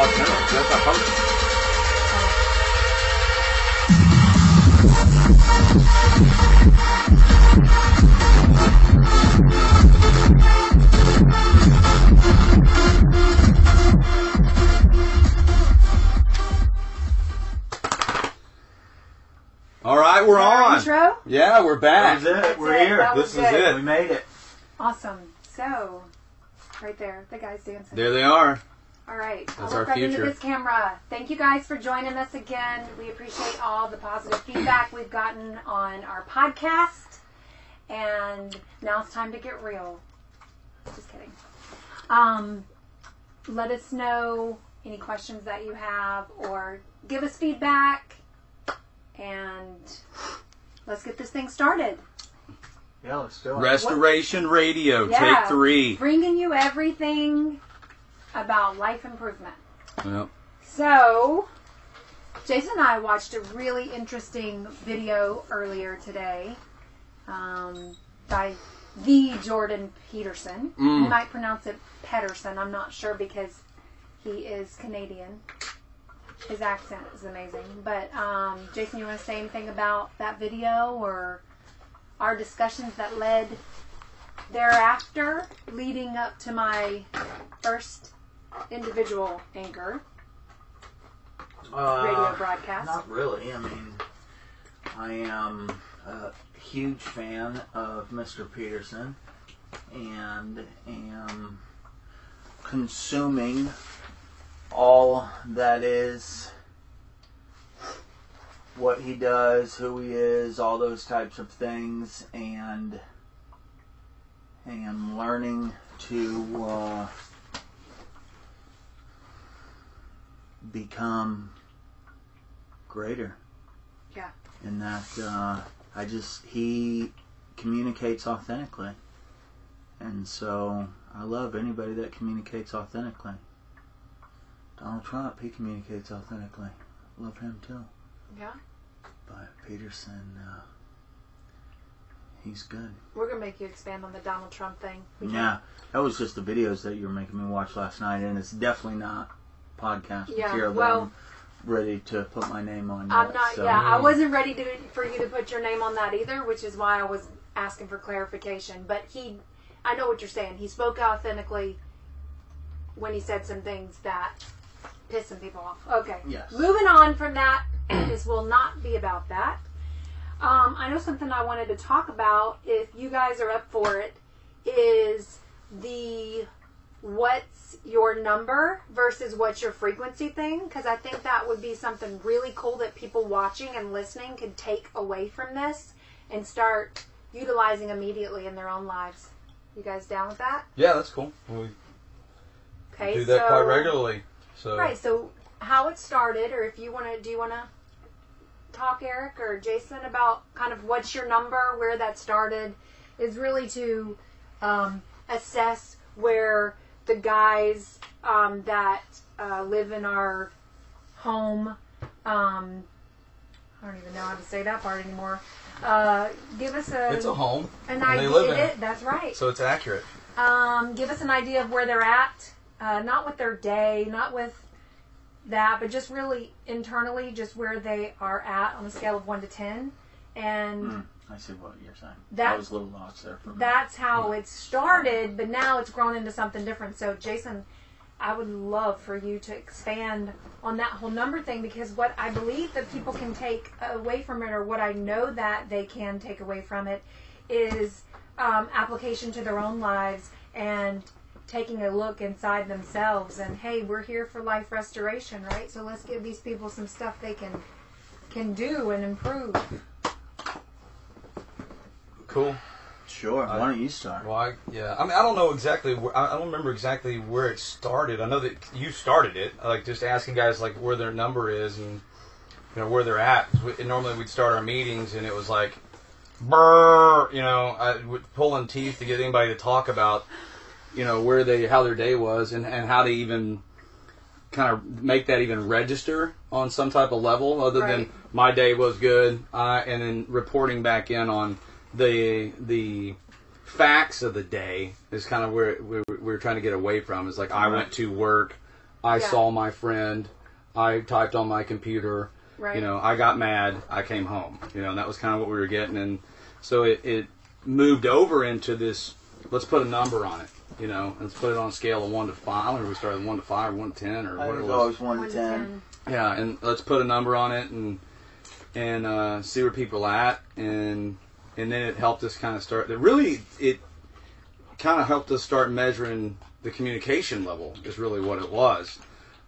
Los Angeles. That's not public. All right, we're Our on. intro? Yeah, we're back. That was it. We're it. here. That was This is good. it. We made it. Awesome. So, right there, the guy's dancing. There they are. All right. That's I'll our look right into this camera. Thank you guys for joining us again. We appreciate all the positive feedback we've gotten on our podcast. And now it's time to get real. Just kidding. Um, let us know any questions that you have or give us feedback. And let's get this thing started. Yeah, let's do it. Restoration Radio, Yeah. take three. Bringing you everything about life improvement. Yep. So, Jason and I watched a really interesting video earlier today um, by the Jordan Peterson. Mm. You might pronounce it Pedersen. I'm not sure because he is Canadian. His accent is amazing. But um, Jason, you want to say anything about that video or our discussions that led thereafter, leading up to my first individual anchor Uh, radio broadcast? Not really. I mean, I am a huge fan of Mr. Peterson and am consuming all that is what he does, who he is, all those types of things, and am learning to uh, become greater. Yeah. In that uh, I just he communicates authentically, and so I love anybody that communicates authentically. Donald Trump, he communicates authentically. Love him too. Yeah. But Peterson, uh, he's good. We're gonna make you expand on the Donald Trump thing. We Yeah, that was just the videos that you were making me watch last night, and it's definitely not podcast Yeah, material well- I'm ready to put my name on. I'm not. so- Yeah, I wasn't ready to for you to put your name on that either, which is why I was asking for clarification. But he, I know what you're saying. He spoke authentically when he said some things that pissed some people off. Okay. Yes. Moving on from that, this will not be about that. Um, I know something I wanted to talk about. If you guys are up for it, is the what's your number versus what's your frequency thing because I think that would be something really cool that people watching and listening could take away from this and start utilizing immediately in their own lives. You guys down with that? Yeah, that's cool. We Okay. do that so, quite regularly. So Right. So how it started, or if you want to, do you want to talk, Eric or Jason, about kind of what's your number, where that started, is really to um, assess where the guys um, that uh, live in our home. Um, I don't even know how to say that part anymore. Uh, give us a, it's a home, an and idea. they live in it. That's right. so it's accurate. Um, give us an idea of where they're at, uh, not with their day, not with that, but just really internally, just where they are at on a scale of one to ten, and Mm, I see what you're saying. That- I was a little lost there for that's how it started. But now it's grown into something different. So, Jason, I would love for you to expand on that whole number thing because what I believe that people can take away from it, or what I know that they can take away from it, is um, application to their own lives and taking a look inside themselves. And hey, we're here for life restoration, right? So let's give these people some stuff they can can do and improve. Cool. Sure. I- Why don't you start? Well, I, yeah. I mean, I don't know exactly. Where, I I don't remember exactly where it started. I know that you started it, like just asking guys like where their number is and you know where they're at. we- and normally we'd start our meetings and it was like, brr, you know, I, would pulling teeth to get anybody to talk about, you know, where they, how their day was and and how to even kind of make that even register on some type of level other than my day was good, uh, and then reporting back in on the the facts of the day is kind of where we we're trying to get away from. Is like I Right. went to work, I Yeah. saw my friend. I typed on my computer. Right. You know, I got mad. I came home. You know, and that was kind of what we were getting, and so it, it moved over into this. Let's put a number on it. You know, let's put it on a scale of one to five. I don't know if we started with one to five, or one to ten, or I what it was was. always one One to to ten. Yeah, and let's put a number on it and and uh, see where people are at, and and then it helped us kind of start. It really it kind of helped us start measuring the communication level. Is really what it was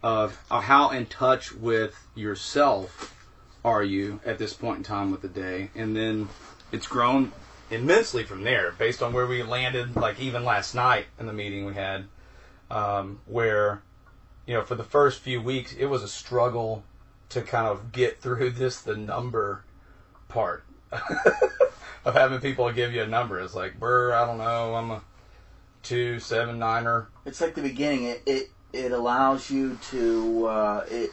of of how in touch with yourself are you at this point in time with the day, and then it's grown immensely from there based on where we landed. Like even last night in the meeting we had, um, where you know, for the first few weeks, it was a struggle to kind of get through this the number part of having people give you a number. It's like, brr, I don't know, I'm a two seven niner. It's like the beginning. It it, it allows you to. Uh, it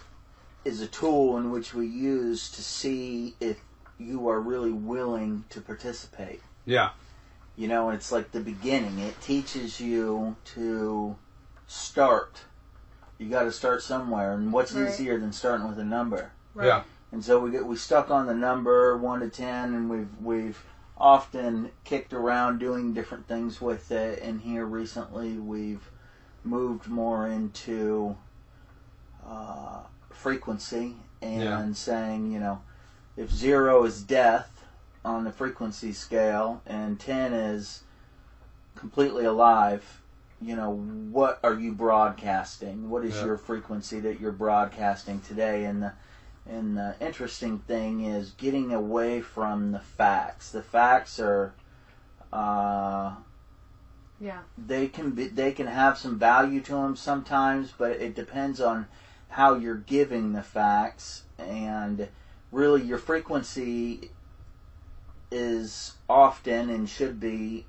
is a tool in which we use to see if you are really willing to participate. Yeah, You know, it's like the beginning. It teaches you to start. You got to start somewhere, and what's Right. easier than starting with a number? Right. yeah, And so we get we stuck on the number one to ten, and we've we've often kicked around doing different things with it. And here recently, we've moved more into uh, frequency and Yeah. saying, you know, if zero is death on the frequency scale, and ten is completely alive. You know, what are you broadcasting? What is Yeah. your frequency that you're broadcasting today? And the and the interesting thing is getting away from the facts. The facts are, uh, Yeah. they can be, they can have some value to them sometimes, but it depends on how you're giving the facts. And really, your frequency is often and should be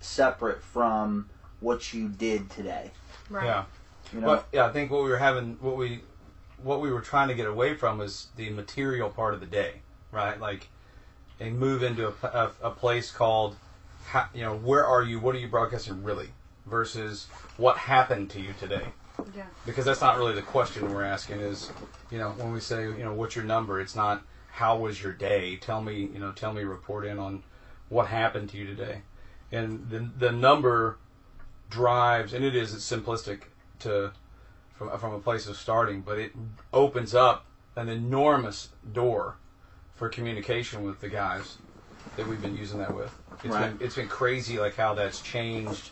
separate from what you did today. Right. yeah. You know, But yeah, I think what we were having, what we, what we were trying to get away from was the material part of the day, right? Like, and move into a, a, a place called, you know, where are you? What are you broadcasting really? Versus what happened to you today. Yeah. because that's not really the question we're asking is you know when we say you know what's your number it's not how was your day tell me you know tell me report in on what happened to you today and the the number drives and it is it's simplistic to from from a place of starting but it opens up an enormous door for communication with the guys that we've been using that with it's Right. been it's been crazy like how that's changed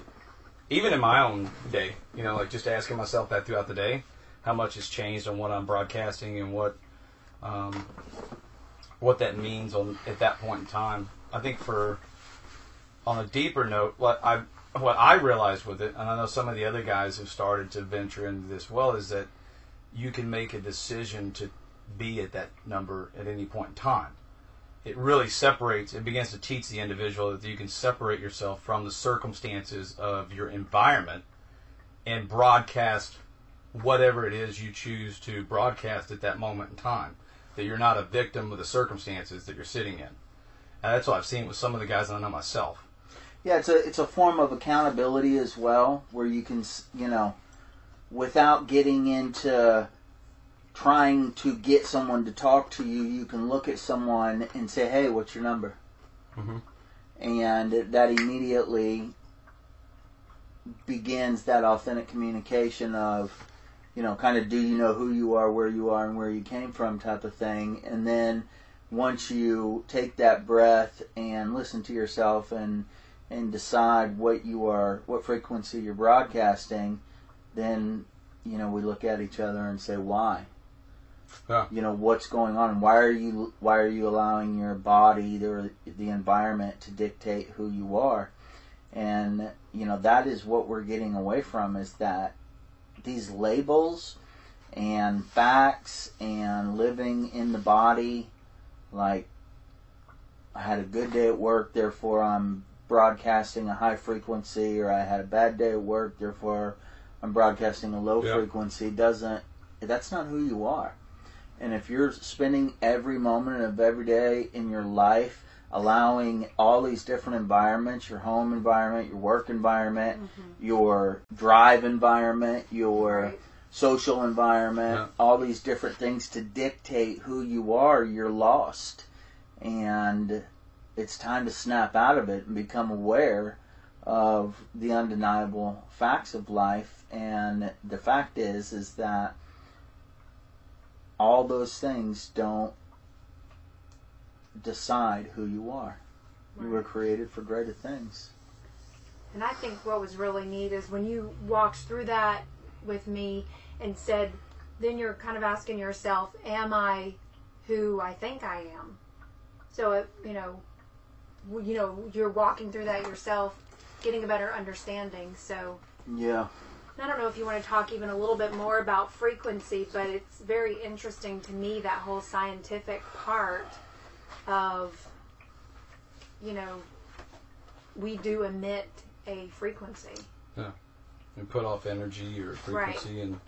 even in my own day, you know, like just asking myself that throughout the day, how much has changed on what I'm broadcasting and what um, what that means on at that point in time. I think for on a deeper note, what I what I realized with it, and I know some of the other guys have started to venture into this well, is that you can make a decision to be at that number at any point in time. It really separates, it begins to teach the individual that you can separate yourself from the circumstances of your environment and broadcast whatever it is you choose to broadcast at that moment in time. That you're not a victim of the circumstances that you're sitting in. And that's what I've seen with some of the guys I know myself. Yeah, it's a it's a form of accountability as well, where you can you know, without getting into trying to get someone to talk to you, you can look at someone and say, "Hey, what's your number?" Mhm. And that immediately begins that authentic communication of, you know, kind of do you know who you are, where you are, and where you came from, type of thing. And then once you take that breath and listen to yourself and and decide what you are, what frequency you're broadcasting, then you know we look at each other and say why. Yeah. You know what's going on. Why are you Why are you allowing your body or the environment to dictate who you are? And you know that is what we're getting away from is that these labels and facts and living in the body, like I had a good day at work, therefore I'm broadcasting a high frequency, or I had a bad day at work, therefore I'm broadcasting a low Yeah. frequency. Doesn't that's not who you are. And if you're spending every moment of every day in your life allowing all these different environments your home environment, your work environment, mm-hmm. your drive environment, your Right. social environment, Yeah. all these different things to dictate who you are, you're lost. And it's time to snap out of it and become aware of the undeniable facts of life. And the fact is, is that all those things don't decide who you are. You were created for greater things. And I think what was really neat is when you walked through that with me and said, then you're kind of asking yourself, am I who I think I am? So, it, you know, you know, you're walking through that yourself, getting a better understanding. So, Yeah. I don't know if you want to talk even a little bit more about frequency, but it's very interesting to me that whole scientific part of, you know, we do emit a frequency. Yeah. And put off energy or Right. frequency and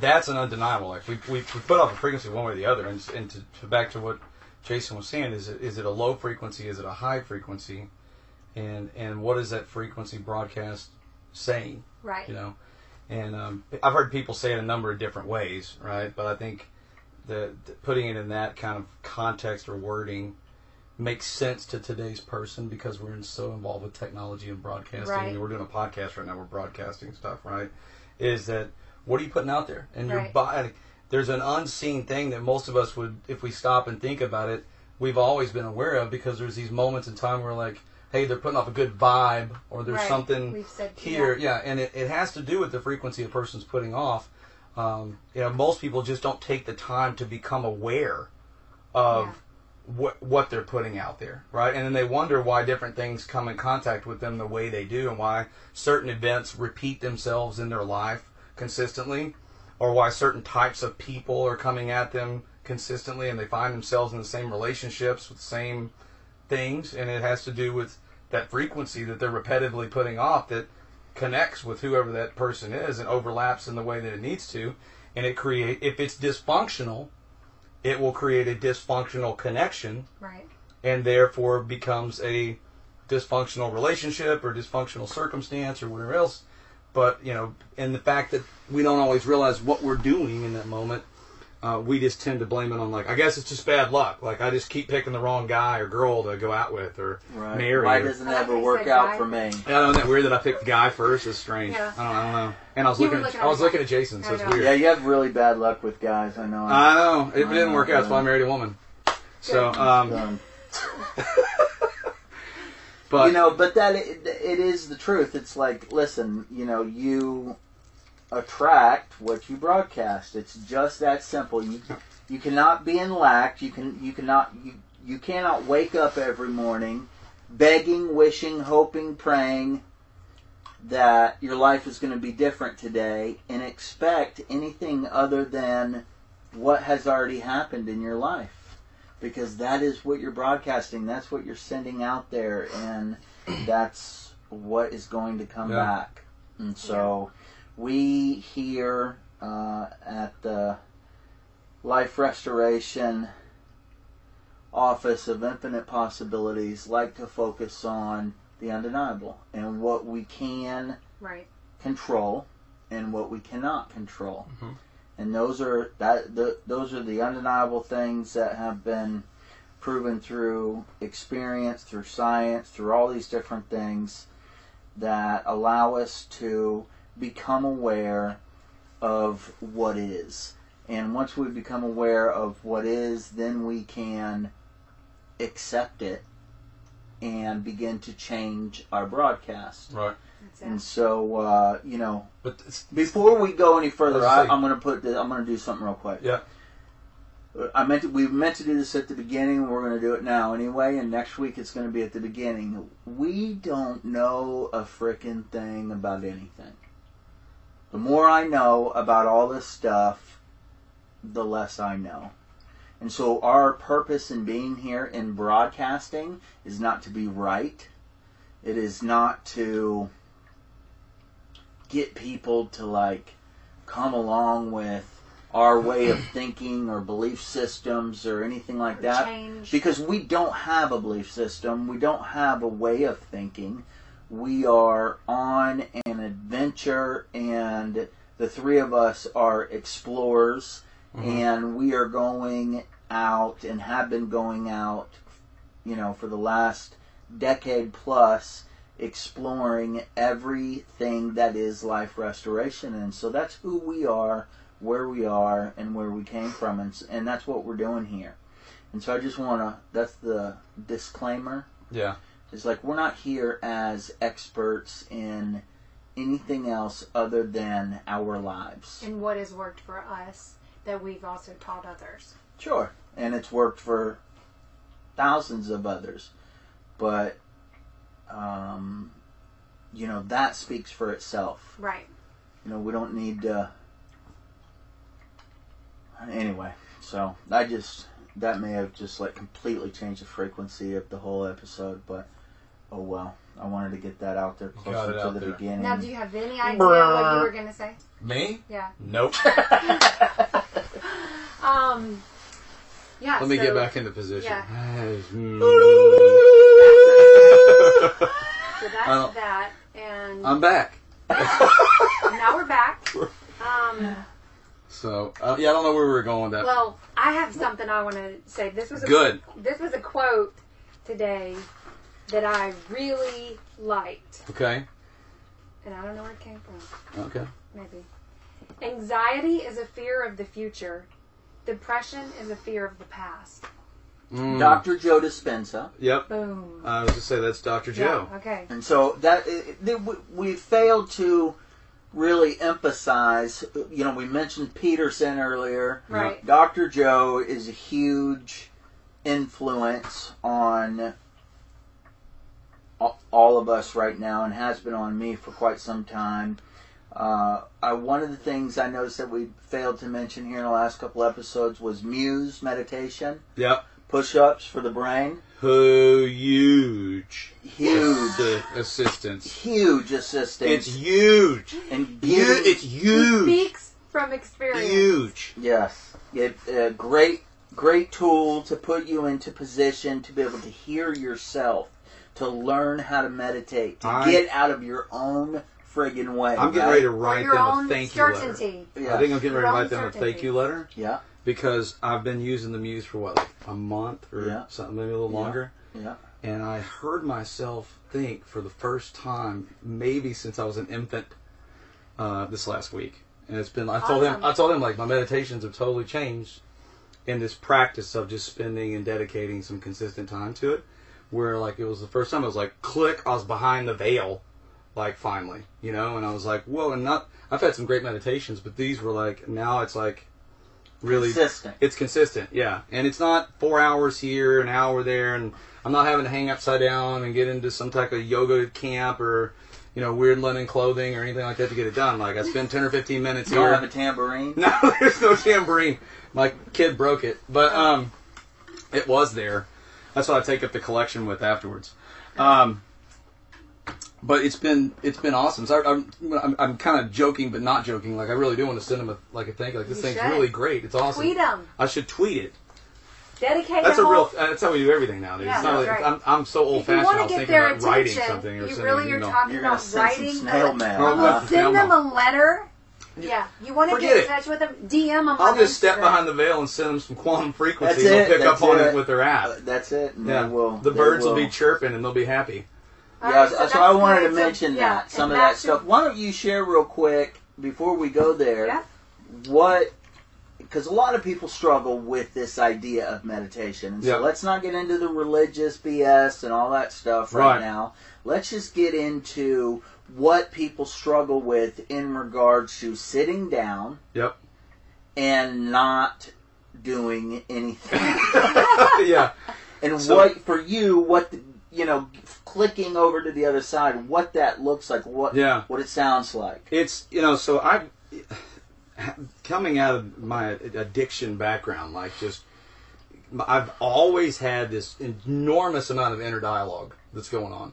that's an undeniable like we, we, we put off a frequency one way or the other and, and to, to back to what jason was saying is it, is it a low frequency? Is it a high frequency? And and what is that frequency broadcast saying? Right. you know? And um, i've heard people say it a number of different ways right? But i think the, the putting it in that kind of context or wording makes sense to today's person because we're in, so involved with technology and broadcasting. Right. we're doing a podcast right now. We're broadcasting stuff right? Is that what are you putting out there? And your Right. body there's an unseen thing that most of us would if we stop and think about it we've always been aware of because there's these moments in time where like hey they're putting off a good vibe or there's Right. something said here that. yeah and it, it has to do with the frequency a person's putting off um, you know most people just don't take the time to become aware of Yeah. what what they're putting out there right and then they wonder why different things come in contact with them the way they do and why certain events repeat themselves in their life consistently or why certain types of people are coming at them consistently and they find themselves in the same relationships with the same things and it has to do with that frequency that they're repetitively putting off that connects with whoever that person is and overlaps in the way that it needs to and it create if it's dysfunctional it will create a dysfunctional connection Right. and therefore becomes a dysfunctional relationship or dysfunctional circumstance or whatever else but you know and the fact that we don't always realize what we're doing in that moment uh, we just tend to blame it on like I guess it's just bad luck. Like I just keep picking the wrong guy or girl to go out with or Right. marry. Why or- doesn't it ever work out guy. for me? Yeah, I don't know. That weird that I picked the guy first? is strange. Yeah. I, don't, I don't know. And I was You looking. were At, looking I was looking at Jason, so it's weird. Yeah, you have really bad luck with guys. I know. I know it I didn't know, work out. That's why I married a woman. So, Um, but you know, but that it, it is the truth. It's like, listen, you know, you attract what you broadcast. It's just that simple. You you cannot be in lack. You can you cannot you you cannot wake up every morning begging, wishing, hoping, praying that your life is going to be different today and expect anything other than what has already happened in your life because that is what you're broadcasting that's what you're sending out there and that's what is going to come Yeah. back and so we here uh, at the life restoration office of infinite possibilities like to focus on the undeniable and what we can Right. control and what we cannot control. Mhm. And those are that the, those are the undeniable things that have been proven through experience, through science, through all these different things that allow us to become aware of what is. And once we become aware of what is, then we can accept it and begin to change our broadcast. right. That's And so, uh, you know, But it's, before we go any further, I, I'm going to put. The, I'm going to do something real quick. yeah. I meant to, we meant to do this at the beginning. We're going to do it now anyway, and next week it's going to be at the beginning. We don't know a frickin' thing about anything. The more I know about all this stuff, the less I know. And so our purpose in being here in broadcasting is not to be right. It is not to get people to like come along with our way of thinking or belief systems or anything like that Change. because we don't have a belief system we don't have a way of thinking we are on an adventure and the three of us are explorers, Mm-hmm. and we are going out and have been going out, you know, for the last decade plus, exploring everything that is life restoration. And so that's who we are, where we are, and where we came from, and, and that's what we're doing here. And so I just want to, that's the disclaimer. Yeah. It's like we're not here as experts in anything else other than our lives. And what has worked for us that we've also taught others. Sure. And it's worked for thousands of others. But, um, you know, that speaks for itself. Right. You know, we don't need to. Anyway, so I just. That may have just like completely changed the frequency of the whole episode, but oh well. I wanted to get that out there closer it to the there. beginning. Now, do you have any idea what you were going to say? Me? Yeah. Nope. Um. Yeah. Let me so- get back into position. yeah. So that's that, and I'm back. now we're back. Um. So uh, yeah, I don't know where we were going with that. Well, I have something I want to say. This was a, Good. This was a quote today that I really liked, Okay. and I don't know where it came from. Okay. Maybe. Anxiety is a fear of the future. Depression is a fear of the past. Mm. Dr. Joe Dispenza. Yep. Boom. I was just say that's Dr. Joe. Yeah, okay. And so that it- it- we- we failed to really emphasize. You know, we mentioned Peterson earlier. Right. Dr. Joe is a huge influence on all of us right now, and has been on me for quite some time. Uh, I, one of the things I noticed that we failed to mention here in the last couple episodes was Muse meditation, Yep. Push-ups for the brain. Who huge. Huge, Assi- assistance. huge assistance. It's huge. and Huge. getting- It's huge. Speaks from experience. Huge. Yes, it a great great tool to put you into position to be able to hear yourself, to learn how to meditate, to I- get out of your own friggin' way. I'm getting right? ready to write your them a own thank you letter. certainty. Yeah. I think I'm getting ready to Your write own them a thank you letter yeah, because I've been using the Muse for what, like a month or Yeah. something, maybe a little longer. yeah, and I heard myself think for the first time, maybe since I was an infant, uh, this last week. And it's been I told him Awesome. I told him like my meditations have totally changed in this practice of just spending and dedicating some consistent time to it. Where like it was the first time I was like click, I was behind the veil, like finally, you know, and I was like, whoa, and not I've had some great meditations, but these were like now it's like really consistent. it's consistent, yeah. And it's not four hours here, an hour there, and I'm not having to hang upside down and get into some type of yoga camp or, you know, weird linen clothing or anything like that to get it done. Like I spend 10 or 15 minutes You don't have a tambourine. No, there's no tambourine. My kid broke it, but um, it was there. That's what I take up the collection with afterwards. Um, but it's been it's been awesome. So I, I'm I'm, I'm kind of joking, but not joking. Like I really do want to send him a like a thank you. Like this You thing's should. really great. It's awesome. Tweet them. I should tweet it. Dedicate That's a a whole. real. That's how we do everything nowadays. Yeah, it's not like, right. I'm, I'm so old fashioned. I want was to get thinking their about writing something or you sending really an are email. talking You're about writing. snail mail. Oh, huh? that's- Send them a letter. Yeah, you want to Forget get in it. touch with them? DM them. I'll on just step behind the veil and send them some quantum frequency. That's and it, they'll pick that's up on it. it with their app. Uh, that's it. and yeah, they will, the they birds will. be chirping and they'll be happy. All Yeah, right, so, so I wanted to great. So, mention yeah, that some of that should- stuff. Why don't you share real quick before we go there? Yeah. What? Because a lot of people struggle with this idea of meditation, and so Yeah. let's not get into the religious BS and all that stuff right, Right. now. Let's just get into what people struggle with in regards to sitting down Yep. and not doing anything. yeah. and So- what for you, what the, you know, clicking over to the other side, what that looks like, what Yeah. what it sounds like. It's you know so I coming out of my addiction background like just I've always had this enormous amount of inner dialogue that's going on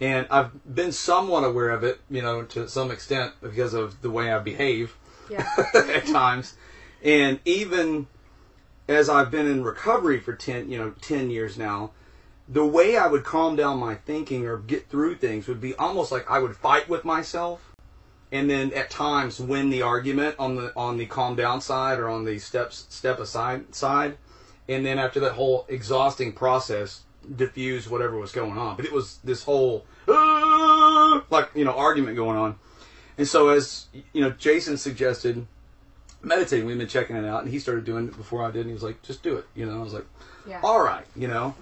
and I've been somewhat aware of it you know to some extent because of the way I behave Yeah. at times and even as I've been in recovery for 10 you know 10 years now the way I would calm down my thinking or get through things would be almost like I would fight with myself and then at times win the argument on the on the calm down side or on the steps step aside side, and then after that whole exhausting process, diffuse whatever was going on. But it was this whole "Ah!" like you know argument going on, and so as you know, Jason suggested meditating. We've been checking it out, and he started doing it before I did. And he was like, "Just do it," you know. I was like, Yeah. "All right," you know.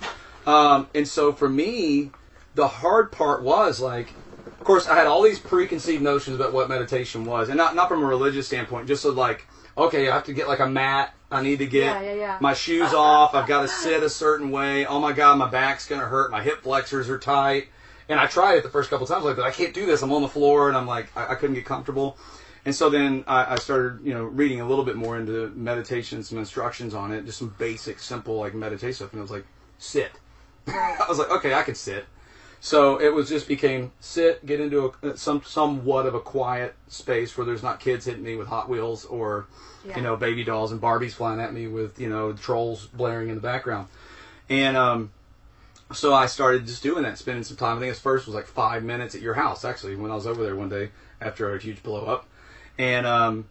Um, and so for me, the hard part was like, of course, I had all these preconceived notions about what meditation was, and not not from a religious standpoint, just so like, okay, I have to get like a mat. I need to get Yeah, yeah, yeah. my shoes off. I've got to sit a certain way. Oh my god, my back's gonna hurt. My hip flexors are tight. And I tried it the first couple times, like, but I can't do this. I'm on the floor, and I'm like, I, I couldn't get comfortable. And so then I, I started, you know, reading a little bit more into meditation, some instructions on it, just some basic, simple like meditation stuff. And it was like, sit. Right. I was like, okay, I can sit. So it was just became sit, get into a, some somewhat of a quiet space where there's not kids hitting me with Hot Wheels or, Yeah. you know, baby dolls and Barbies flying at me with you know trolls blaring in the background, and um, so I started just doing that, spending some time. I think this first was like five minutes at your house actually when I was over there one day after a huge blow up, and um,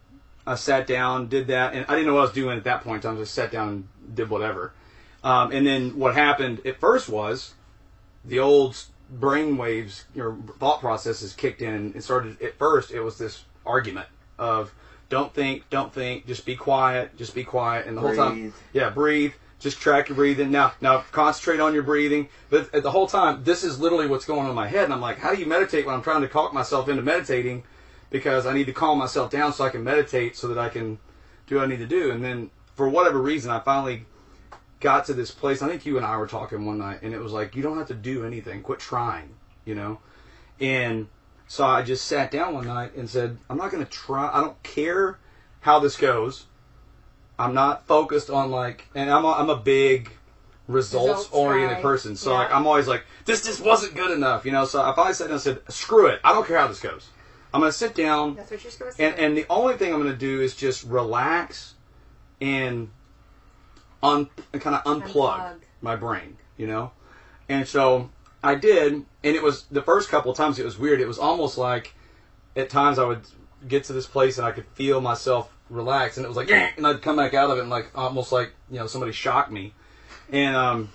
I sat down, did that, and I didn't know what I was doing at that point in time. I just sat down and did whatever. Um, and then what happened at first was the old brain waves, your thought processes kicked in and started. At first, it was this argument of don't think, don't think, just be quiet, just be quiet, and the whole time, yeah, breathe. Just track your breathing. Now, now concentrate on your breathing. But at the whole time, this is literally what's going on in my head. And I'm like, how do you meditate when I'm trying to talk myself into meditating? Because I need to calm myself down so I can meditate so that I can do what I need to do. And then for whatever reason, I finally got to this place. I think you and I were talking one night, and it was like, you don't have to do anything. Quit trying, you know? And so I just sat down one night and said, I'm not going to try. I don't care how this goes. I'm not focused on like, and I'm a, I'm a big results oriented person. So Yeah. like, I'm always like, this just wasn't good enough, you know? So I finally sat down and said, screw it. I don't care how this goes. I'm going to sit down That's what you're supposed to and do. and the only thing I'm going to do is just relax and un kind of unplug, Unplug. my brain, you know. And so I did, and it was the first couple of times it was weird. It was almost like at times I would get to this place and I could feel myself relax, and it was like, and I'd come back out of it and like almost like you know somebody shocked me, and um.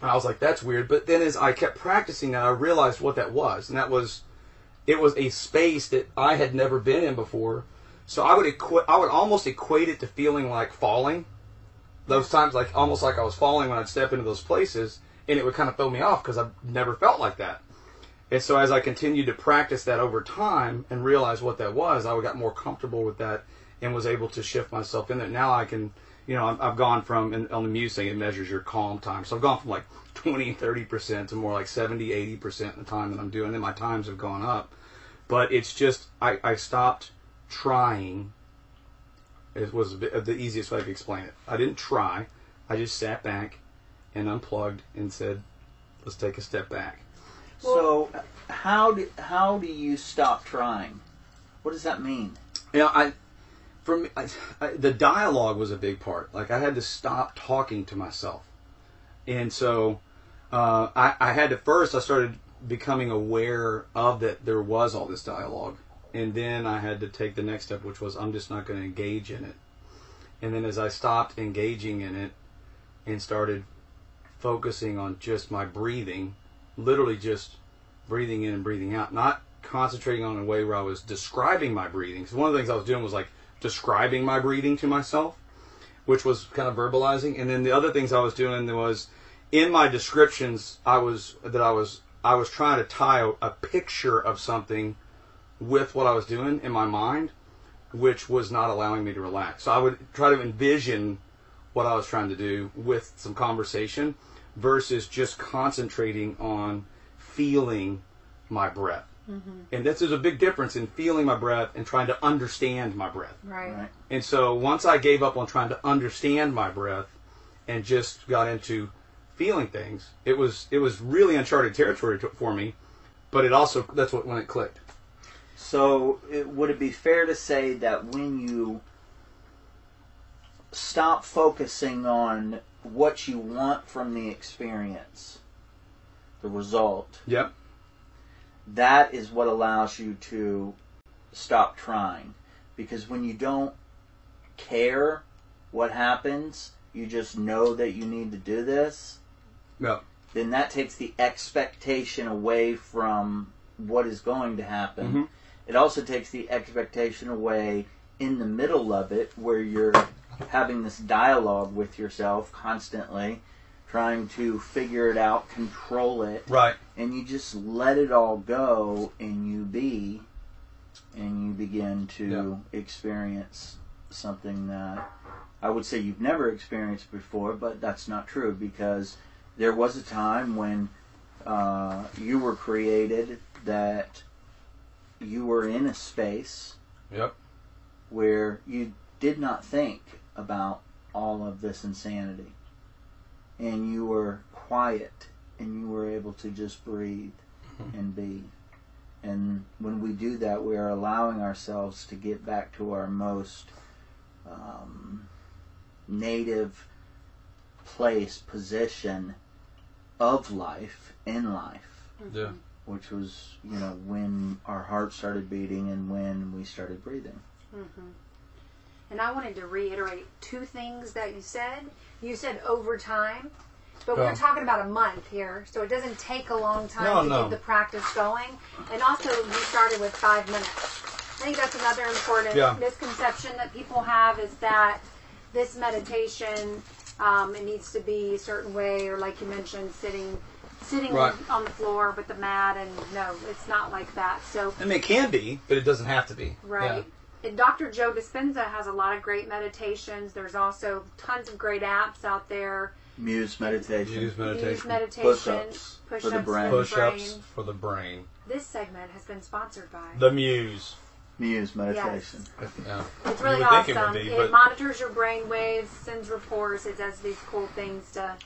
I was like, that's weird. But then as I kept practicing that, I realized what that was. And that was it was a space that I had never been in before. So I would equi- I would almost equate it to feeling like falling. Those times, like almost like I was falling when I'd step into those places, and it would kind of throw me off because I've never felt like that. And so as I continued to practice that over time and realize what that was, I got more comfortable with that and was able to shift myself in there. Now I can, you know, I've, I've gone from, and on the Muse thing, it measures your calm time. So I've gone from like 20, 30% to more like 70, 80% in the time that I'm doing. And my times have gone up. But it's just, I, I stopped trying. It was the easiest way I could explain it. I didn't try. I just sat back and unplugged and said, let's take a step back. So, how do how do you stop trying? What does that mean? you know, I, from I, I, the dialogue was a big part. Like I had to stop talking to myself, and so uh, I, I had to first. I started becoming aware of that there was all this dialogue, and then I had to take the next step, which was I'm just not going to engage in it. And then as I stopped engaging in it, and started focusing on just my breathing, literally just breathing in and breathing out, not concentrating on a way where I was describing my breathing. Because one of the things I was doing was like describing my breathing to myself, which was kind of verbalizing. And then the other things I was doing was in my descriptions, I was that I was I was trying to tie a, a picture of something with what I was doing in my mind, which was not allowing me to relax. So I would try to envision what I was trying to do with some conversation versus just concentrating on feeling my breath. Mm-hmm. And this is a big difference in feeling my breath and trying to understand my breath. right. Right. And so once I gave up on trying to understand my breath and just got into feeling things, it was it was really uncharted territory to, for me. But it also that's what when it clicked. So, it, would it be fair to say that when you stop focusing on what you want from the experience, the result, Yep. that is what allows you to stop trying because when you don't care what happens, you just know that you need to do this, Yeah. then that takes the expectation away from what is going to happen. Mhm. It also takes the expectation away in the middle of it where you're having this dialogue with yourself constantly, trying to figure it out, control it, Right. and you just let it all go and you be and you begin to experience something that I would say you've never experienced before, but that's not true because there was a time when uh, you were created that you were in a space Yep. where you did not think about all of this insanity. And you were quiet and you were able to just breathe and be. And when we do that we are allowing ourselves to get back to our most um, native place position of life in life. Yeah. Which was you know when our heart started beating and when we started breathing Mm-hmm. And I wanted to reiterate two things that you said. You said over time, but Yeah. we're talking about a month here, so it doesn't take a long time No, to no. get the practice going. And also, you started with five minutes. I think that's another important Yeah. misconception that people have is that this meditation um, it needs to be a certain way, or like you mentioned, sitting sitting Right. on the floor with the mat, and no, it's not like that. So I mean, it can be, but it doesn't have to be. Right. And Dr. Joe Dispenza has a lot of great meditations. There's also tons of great apps out there. muse meditation Yeah. Use Use meditation. meditation, Push-ups push for the brain. for the Push-ups for the brain. This segment has been sponsored by. The Muse. muse meditation Yeah. it's really you would think it awesome. be, it monitors your brain waves, sends reports. It does these cool things to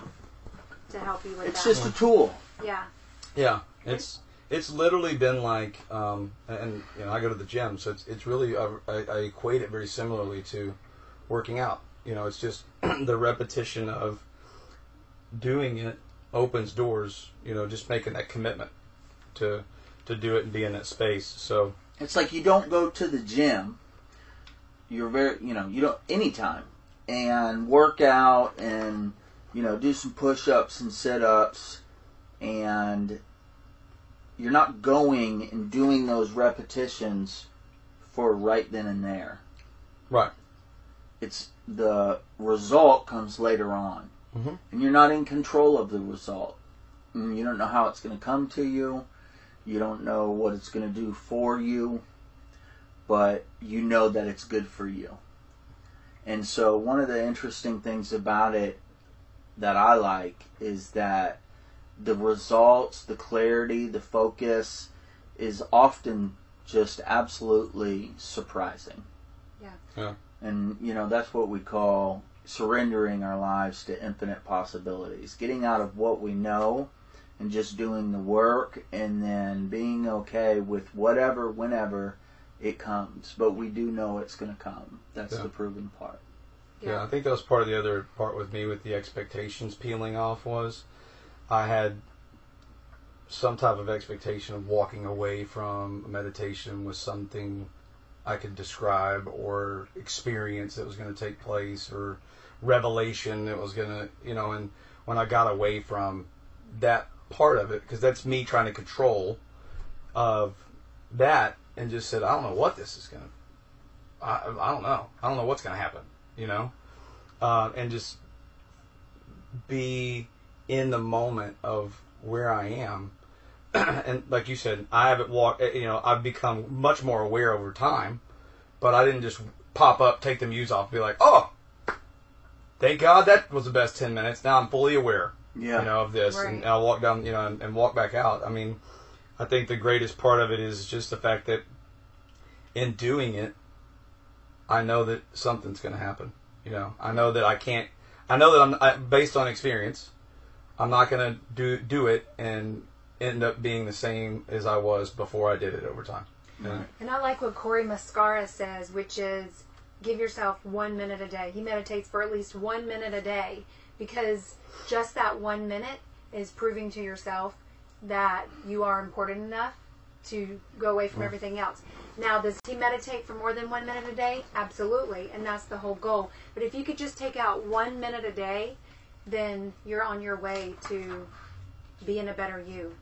to help you with it's that. just a tool yeah. Yeah, it's it's literally been like, um, and you know, I go to the gym, so it's it's really uh, I, I equate it very similarly to working out. You know, it's just the repetition of doing it opens doors. You know, just making that commitment to to do it and be in that space. So It's like you don't go to the gym. You're very, you know, you don't anytime and work out and you know do some push-ups and sit-ups and you're not going and doing those repetitions for right then and there. right, It's the result comes later on, Mhm. and you're not in control of the result. You don't know how it's going to come to you. You don't know what it's going to do for you, but you know that it's good for you. And so, one of the interesting things about it that I like is that the results, the clarity, the focus is often just absolutely surprising. Yeah. Yeah. And, you know, that's what we call surrendering our lives to infinite possibilities. Getting out of what we know and just doing the work and then being okay with whatever, whenever it comes. But we do know it's going to come. That's Yeah. the proven part. Yeah. I think that was part of the other part with me with the expectations peeling off was I had some type of expectation of walking away from meditation with something I could describe or experience that was going to take place or revelation that was going to, you know, and when I got away from that part of it, because that's me trying to control of that and just said, I don't know what this is going to, I, I don't know. I don't know what's going to happen, you know? Uh, and just be in the moment of where I am. and like you said, I haven't walked, you know, I've become much more aware over time, but I didn't just pop up, take the muse off, be like, oh, thank God that was the best 10 minutes. Now I'm fully aware, Yeah. you know, of this. Right. And I'll walk down, you know, and, and walk back out. I mean, I think the greatest part of it is just the fact that in doing it, I know that something's going to happen. You know, I know that I can't. I know that I'm I, based on experience. I'm not going to do do it and end up being the same as I was before I did it over time. And- And I like what Cory Muscara says, which is give yourself one minute a day. He meditates for at least one minute a day because just that one minute is proving to yourself that you are important enough to go away from mm. everything else. Now, does he meditate for more than one minute a day? Absolutely, and that's the whole goal. But if you could just take out one minute a day, then you're on your way to being a better you.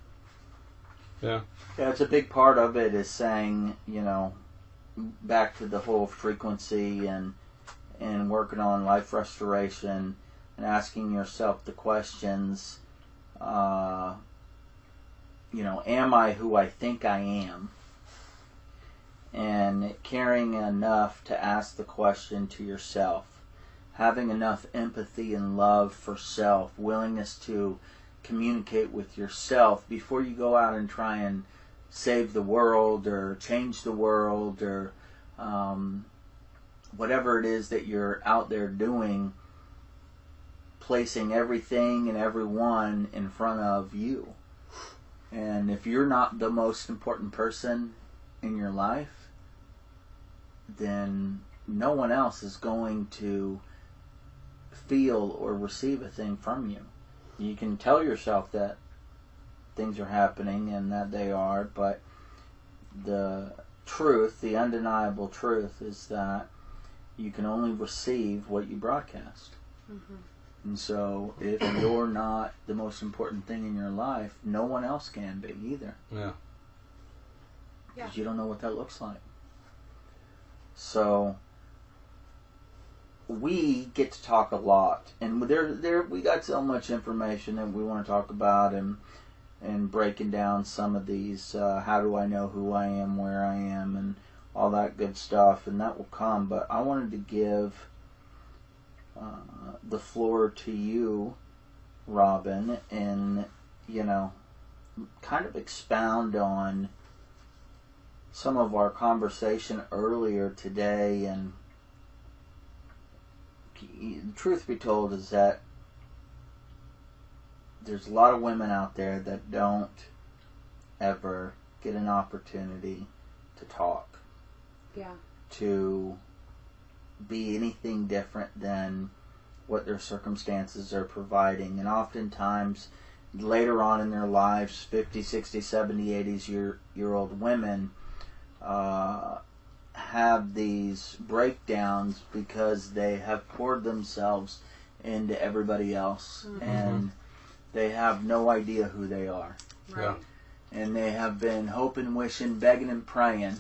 Yeah. Yeah, it's a big part of it is saying, you know, back to the whole frequency and and working on life restoration and asking yourself the questions, uh, you know, am I who I think I am? And caring enough to ask the question to yourself, having enough empathy and love for self, willingness to communicate with yourself before you go out and try and save the world or change the world or um, whatever it is that you're out there doing, placing everything and everyone in front of you. And if you're not the most important person in your life, then no one else is going to feel or receive a thing from you. You can tell yourself that things are happening and that they are, but the truth, the undeniable truth, is that you can only receive what you broadcast. Mm-hmm. And so, if you're not the most important thing in your life, no one else can be either. Yeah. Yeah. Because you don't know what that looks like. So, we get to talk a lot, and there, there, we got so much information that we want to talk about, and and breaking down some of these. Uh, how do I know who I am, where I am, and all that good stuff, and that will come. But I wanted to give uh, the floor to you, Robin, and you know, kind of expound on some of our conversation earlier today and the truth be told is that there's a lot of women out there that don't ever get an opportunity to talk Yeah. to be anything different than what their circumstances are providing and oftentimes later on in their lives 50 60 70 80 year year old women uh, have these breakdowns because they have poured themselves into everybody else Mhm. and they have no idea who they are Right. and they have been hoping, wishing, begging, and praying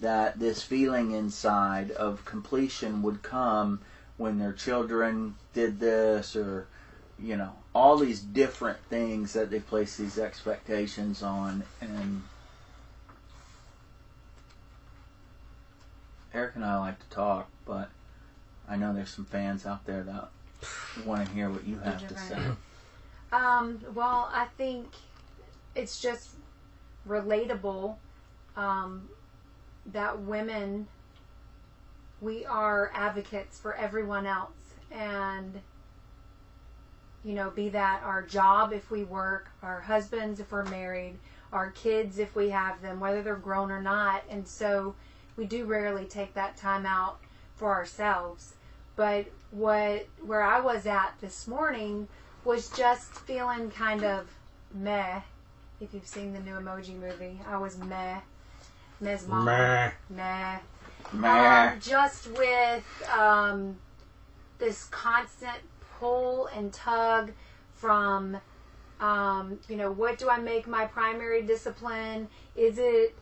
that this feeling inside of completion would come when their children did this, or you know, all these different things that they place these expectations on. And Eric and I like to talk, but I know there's some fans out there that want to hear what you have to say. Um, well, I think it's just relatable um, that women, we are advocates for everyone else. And, you know, be that our job if we work, our husbands if we're married, our kids if we have them, whether they're grown or not. And so we do rarely take that time out for ourselves. But what where I was at this morning was just feeling kind of meh. If you've seen the new Emoji movie, I was meh. Meh's mom. Meh. Meh. Meh. Um, just with um, this constant pull and tug from, um, you know, what do I make my primary discipline? Is it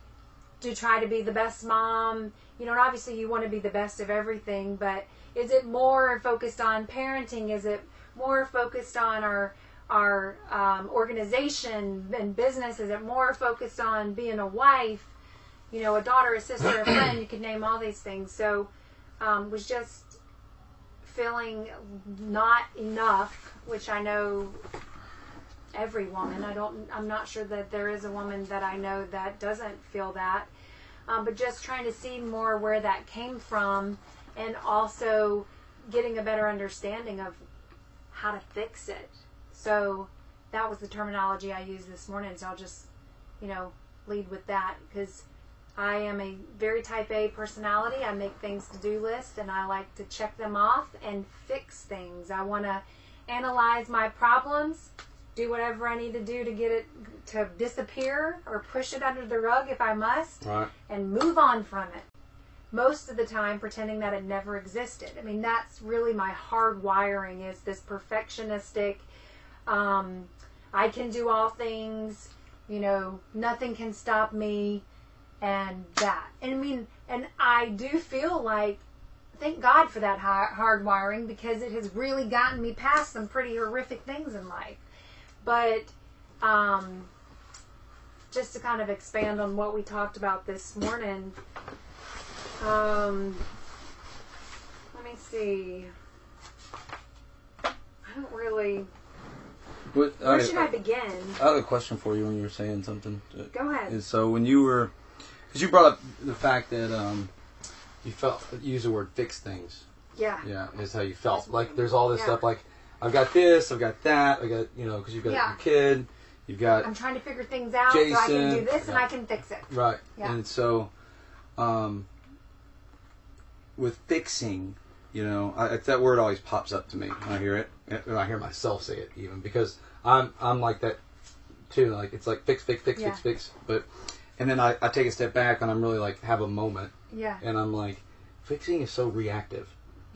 to try to be the best mom? You know, and obviously you want to be the best of everything, but is it more focused on parenting? Is it more focused on our our um, organization and business? Is it more focused on being a wife? You know, a daughter, a sister, a friend. You could name all these things. So, um, was just feeling not enough, which I know every woman. I don't. I'm not sure that there is a woman that I know that doesn't feel that. Um, but just trying to see more where that came from, and also getting a better understanding of how to fix it. So that was the terminology I used this morning. So I'll just, you know, lead with that because I am a very type A personality. I make things to do lists and I like to check them off and fix things. I want to analyze my problems, do whatever I need to do to get it to disappear or push it under the rug if I must Right. and move on from it. Most of the time, pretending that it never existed. I mean, that's really my hard wiring is this perfectionistic, um, I can do all things, you know, nothing can stop me, and that. And I mean, and I do feel like, thank God for that hard wiring because it has really gotten me past some pretty horrific things in life. But, um, just to kind of expand on what we talked about this morning, um, let me see. I don't really. What, Where should I begin? I had a question for you when you were saying something. Go ahead. And so when you were, because you brought up the fact that um, you felt you use the word fix things. Yeah. Yeah, is how you felt. Like there's all this Yeah. stuff. Like I've got this, I've got that. I got you know because you've got Yeah. your kid, you've got I'm trying to figure things out so I can do Jason. this and I can fix it. right. Yeah. And so, um, with fixing, you know, I, that word always pops up to me when I hear it, and I hear myself say it even because I'm I'm like that too. Like it's like fix, fix, fix, Yeah. fix, fix. But and then I, I take a step back and I'm really like have a moment Yeah. and I'm like, fixing is so reactive.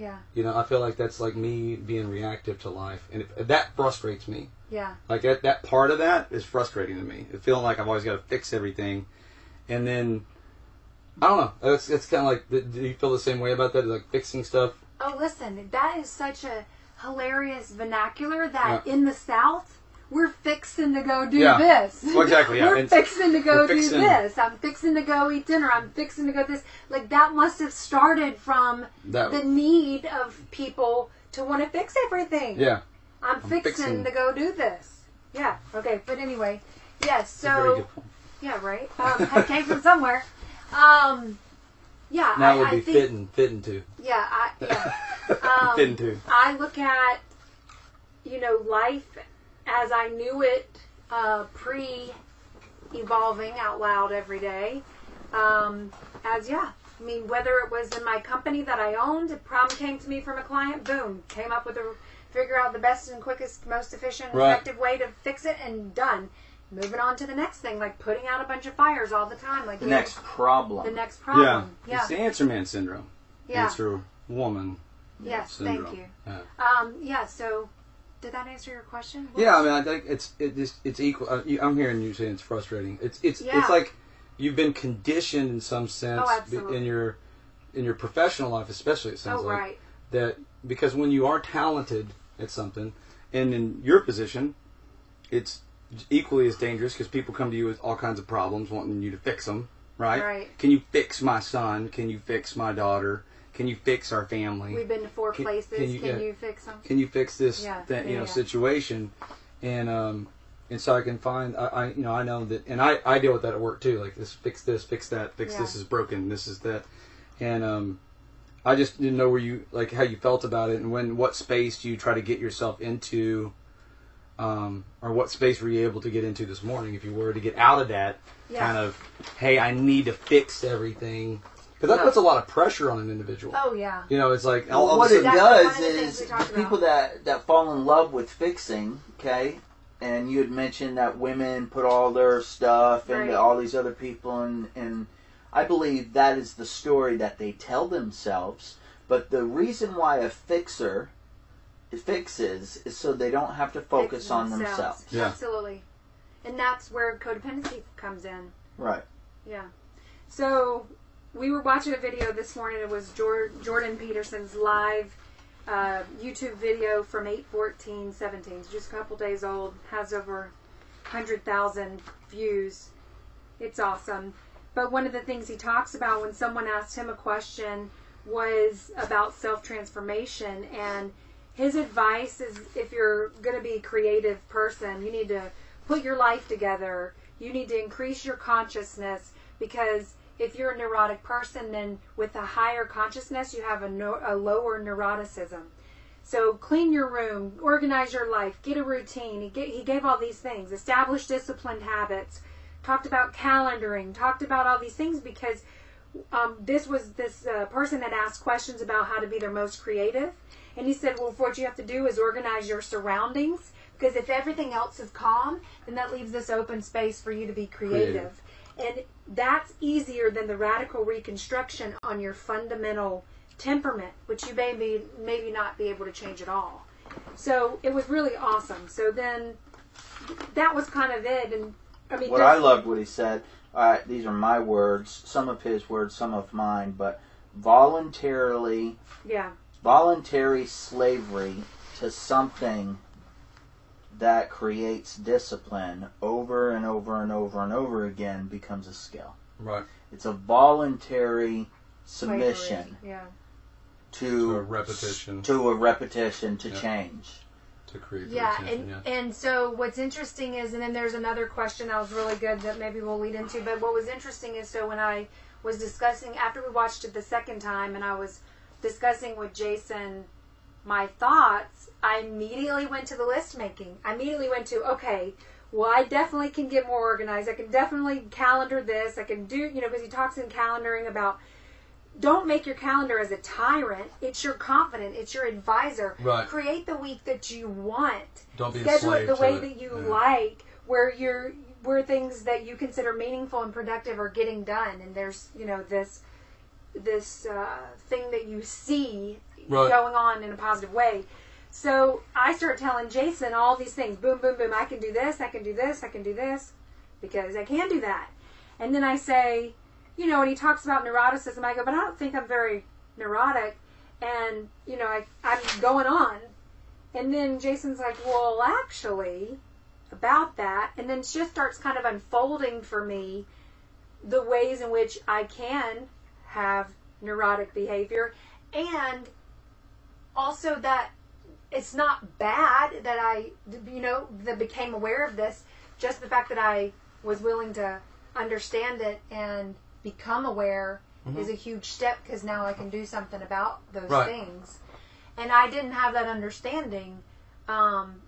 Yeah. You know, I feel like that's like me being reactive to life, and if, that frustrates me. Yeah. Like that, that part of that is frustrating to me. It feeling like I've always got to fix everything, and then I don't know. It's it's kind of like. Do do you feel the same way about that? Like fixing stuff. Oh, listen, that is such a hilarious vernacular that Yeah. in the South, we're fixing to go do Yeah. this. Well, exactly, yeah. we're And fixing to go do fixing- this. I'm fixing to go eat dinner. I'm fixing to go this. Like, that must have started from That the need of people to want to fix everything. yeah. I'm, fixing, fixing- to go do this. Yeah. Okay. But anyway, yes. Very So yeah, right. Um, that came from somewhere. Um, yeah. Now I, would I be think, fitting, fitting to, Yeah. I, yeah. Um, fitting to. I look at, you know, life as I knew it uh, pre evolving out loud every day. Um, as, yeah, I mean, whether it was in my company that I owned, a problem came to me from a client, boom, came up with a figure out the best and quickest, most efficient, Right. effective way to fix it, and done. Moving on to the next thing, like putting out a bunch of fires all the time, like The you- next problem. the next Yeah. problem. Yeah, It's the answer man syndrome. yeah, Answer woman yes. syndrome. Thank you. Yeah. Um, yeah. So, did that answer your question? What Yeah, I mean, I think it's it, it's, it's equal. Uh, you- I'm hearing you saying it's frustrating. It's it's Yeah. it's like you've been conditioned in some sense Oh, in your in your professional life, especially. It sounds Oh, like right. that because when you are talented at something, and in your position, it's equally as dangerous because people come to you with all kinds of problems, wanting you to fix them. Right? Right. Can you fix my son? Can you fix my daughter? Can you fix our family? We've been to four Can- places. can you- Can yeah. you fix them? can you fix this Yeah, that you know situation and um and so i can find I, I you know i know that and i i deal with that at work too like this fix this fix that fix this is broken this is that and um i just didn't know where you like how you felt about it and when what space do you try to get yourself into um or what space were you able to get into this morning if you were to get out of that Yeah. kind of hey i need to fix everything because that Yeah. puts a lot of pressure on an individual Oh yeah. you know it's like Well, all, all of a what it sudden- That's one does of the things is we talked about. people that that fall in love with fixing, okay, and you had mentioned that women put all their stuff into all these other people, and and I believe that is the story that they tell themselves. But the reason why a fixer fixes is so they don't have to focus Fix on themselves. Yeah. Absolutely. And that's where codependency comes in. Right. Yeah. So we were watching a video this morning. It was Jor- Jordan Peterson's live uh, YouTube video from 8 17. It's just a couple days old. Has over 100,000 views. It's awesome. But one of the things he talks about when someone asked him a question was about self transformation. And his advice is if you're going to be a creative person, you need to put your life together. You need to increase your consciousness because if you're a neurotic person, then with a higher consciousness, you have a, no, a lower neuroticism. So clean your room, organize your life, get a routine. He, ga- he gave all these things, establish disciplined habits, talked about calendaring, talked about all these things because um, this was this uh, person that asked questions about how to be their most creative. And he said, well, what you have to do is organize your surroundings Because if everything else is calm, then that leaves this open space for you to be creative. And that's easier than the radical reconstruction on your fundamental temperament, which you may be, maybe not be able to change at all. So it was really awesome. So then that was kind of it. And I mean, What I loved what he said. Uh, these are my words, some of his words, some of mine, but voluntarily, yeah, voluntary slavery to something that creates discipline over and over and over and over again becomes a skill. Right. It's a voluntary submission Yeah. to To a repetition. to a repetition to Yeah. change. To create the Yeah, and yeah. and so what's interesting is, and then there's another question that was really good that maybe we'll lead into. But what was interesting is, so when I was discussing after we watched it the second time, and I was discussing with Jason my thoughts, I immediately went to the list making. I immediately went to okay. Well, I definitely can get more organized. I can definitely calendar this. I can do, you know, because he talks in calendaring about don't make your calendar as a tyrant. It's your confidant. It's your advisor. Right. Create the week that you want. Don't be a Schedule it the way it. that you Yeah. like, where you're where things that you consider meaningful and productive are getting done, and there's you know this this uh, thing that you see Right. going on in a positive way. So I start telling Jason all these things. Boom, boom, boom. I can do this. I can do this. I can do this because I can do that. And then I say, you know, when he talks about neuroticism, I go, but I don't think I'm very neurotic. And, you know, I, I'm going on. And then Jason's like, well, actually, about that. And then just starts kind of unfolding for me the ways in which I can have neurotic behavior. And also that it's not bad that I, you know, that became aware of this. Just the fact that I was willing to understand it and become aware is a huge step because now I can do something about those Right. things. And I didn't have that understanding. Um,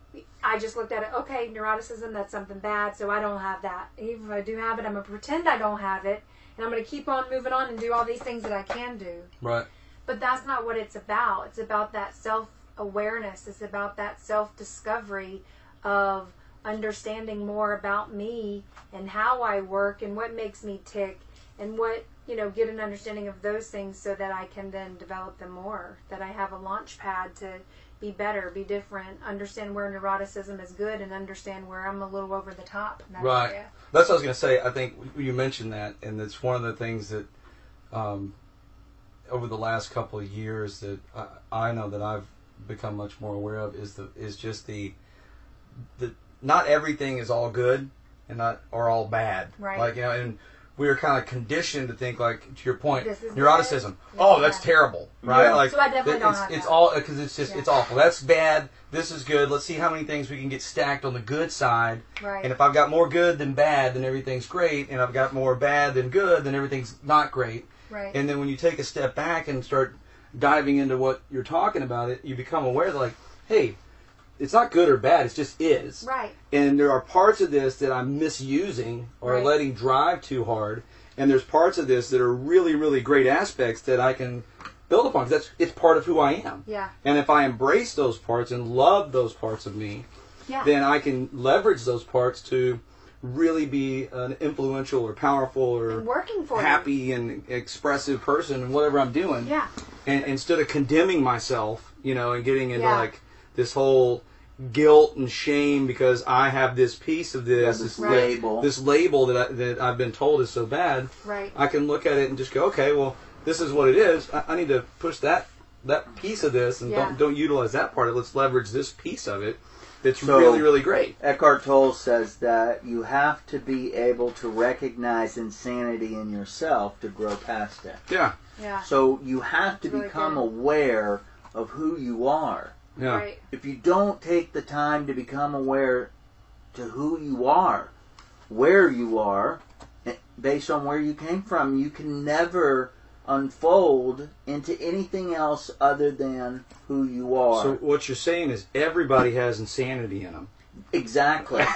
I just looked at it. Okay, neuroticism, that's something bad, so I don't have that. Even if I do have it, I'm gonna pretend I don't have it, and I'm gonna keep on moving on and do all these things that I can do. Right. But that's not what it's about. It's about that self awareness. It's about that self discovery of understanding more about me and how I work and what makes me tick and what, you know, get an understanding of those things so that I can then develop them more. That I have a launch pad to be better, be different, understand where neuroticism is good and understand where I'm a little over the top that Right. area. That's what I was going to say. I think you mentioned that, and it's one of the things that um, over the last couple of years that I, I know that I've become much more aware of is the is just the the not everything is all good and not or all bad. Right. Like you know, and we are kind of conditioned to think like to your point, neuroticism. Oh, that's terrible, right? Yeah. Like So I definitely it- don't it's, it's all because it's just Yeah. it's awful. That's bad. This is good. Let's see how many things we can get stacked on the good side. Right. And if I've got more good than bad, then everything's great. And I've got more bad than good, then everything's not great. Right. And then when you take a step back and start diving into what you're talking about, it you become aware that like, hey, it's not good or bad. It just is. right. And there are parts of this that I'm misusing or Right. letting drive too hard. And there's parts of this that are really, really great aspects that I can build upon. That's it's part of who I am. Yeah. And if I embrace those parts and love those parts of me, Yeah. then I can leverage those parts to really be an influential or powerful or and working for you. happy and expressive person in whatever I'm doing. Yeah. And instead of condemning myself, you know, and getting into Yeah. like this whole guilt and shame because I have this piece of this, this this, label. this label that I, that I've been told is so bad. Right. I can look at it and just go, okay, well, this is what it is. I, I need to push that that piece of this and Yeah. don't don't utilize that part. Of it. Let's leverage this piece of it. That's So- really really great. Eckhart Tolle says that you have to be able to recognize insanity in yourself to grow past it. Yeah, Yeah. So you have to Really become good. aware of who you are. yeah, Right. If you don't take the time to become aware to who you are, where you are, eh, based on where you came from, you can never unfold into anything else other than who you are. So what you're saying is everybody has insanity in them. exactly.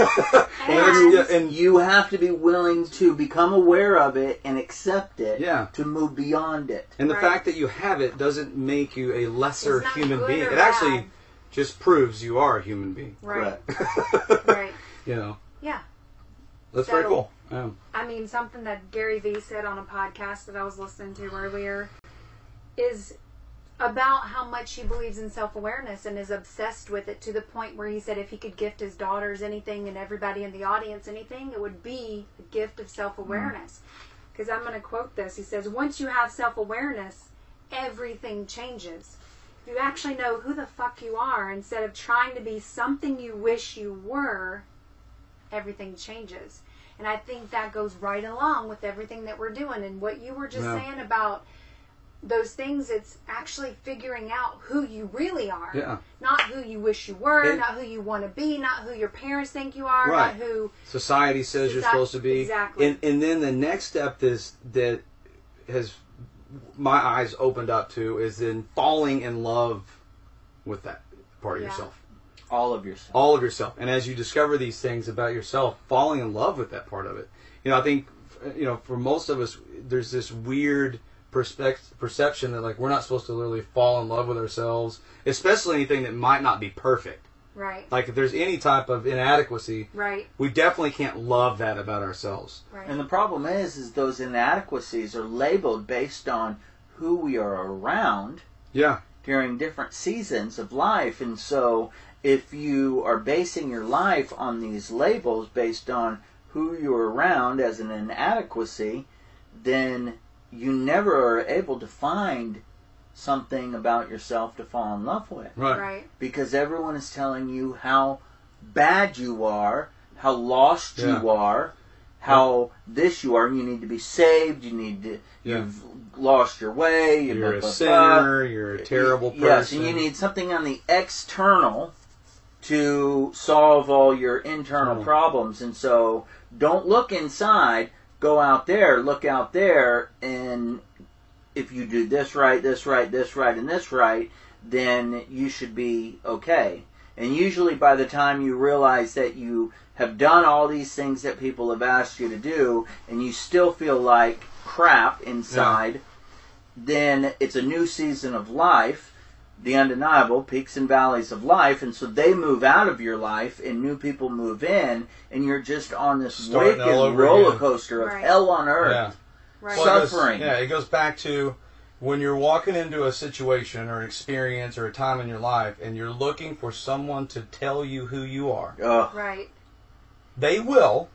And- yeah, and you have to be willing to become aware of it and accept it Yeah. to move beyond it. And the Right. fact that you have it doesn't make you a lesser human being. or It actually just proves you are a human being. Right. Correct. right. You know, Yeah. that's very cool. Yeah. I mean, something that Gary Vee said on a podcast that I was listening to earlier is about how much he believes in self awareness and is obsessed with it to the point where he said if he could gift his daughters anything and everybody in the audience anything, it would be a gift of self awareness. Because mm. I'm going to quote this. He says, Once you have self awareness, everything changes. If you actually know who the fuck you are instead of trying to be something you wish you were, everything changes. And I think that goes right along with everything that we're doing. And what you were just Yeah. saying about those things, it's actually figuring out who you really are. Yeah. Not who you wish you were, And- not who you want to be, not who your parents think you are, Right. not who. Society says you're supposed to be. exactly. And and then the next step is that has my eyes opened up to is then falling in love with that part of Yeah. yourself. All of yourself. all of yourself. And as you discover these things about yourself, falling in love with that part of it. You know, I think, you know, for most of us, there's this weird perspect- perception that like we're not supposed to literally fall in love with ourselves, especially anything that might not be perfect. Right. Like if there's any type of inadequacy, Right. we definitely can't love that about ourselves. Right. And the problem is, is those inadequacies are labeled based on who we are around Yeah. during different seasons of life. And so, if you are basing your life on these labels based on who you're around as an inadequacy, then you never are able to find something about yourself to fall in love with Right. right. because everyone is telling you how bad you are, how lost Yeah. you are, how this you are. And you need to be saved. You need to. Yeah. You've lost your way. you You're blah, a blah, sinner, you're a terrible person. Yes, and you need something on the external to solve all your internal problems. And so, don't look inside. Go out there. Look out there, and if you do this right, this right, this right, and this right, then you should be okay. And usually, by the time you realize that you have done all these things that people have asked you to do, and you still feel like crap inside, then it's a new season of life, the undeniable peaks and valleys of life, and so they move out of your life, and new people move in, and you're just on this Starting wicked all over roller again. coaster of Right. hell on earth. Yeah. Right. Well, it goes- Suffering. yeah, it goes back to when you're walking into a situation or an experience or a time in your life and you're looking for someone to tell you who you are. Ugh, Right. They will,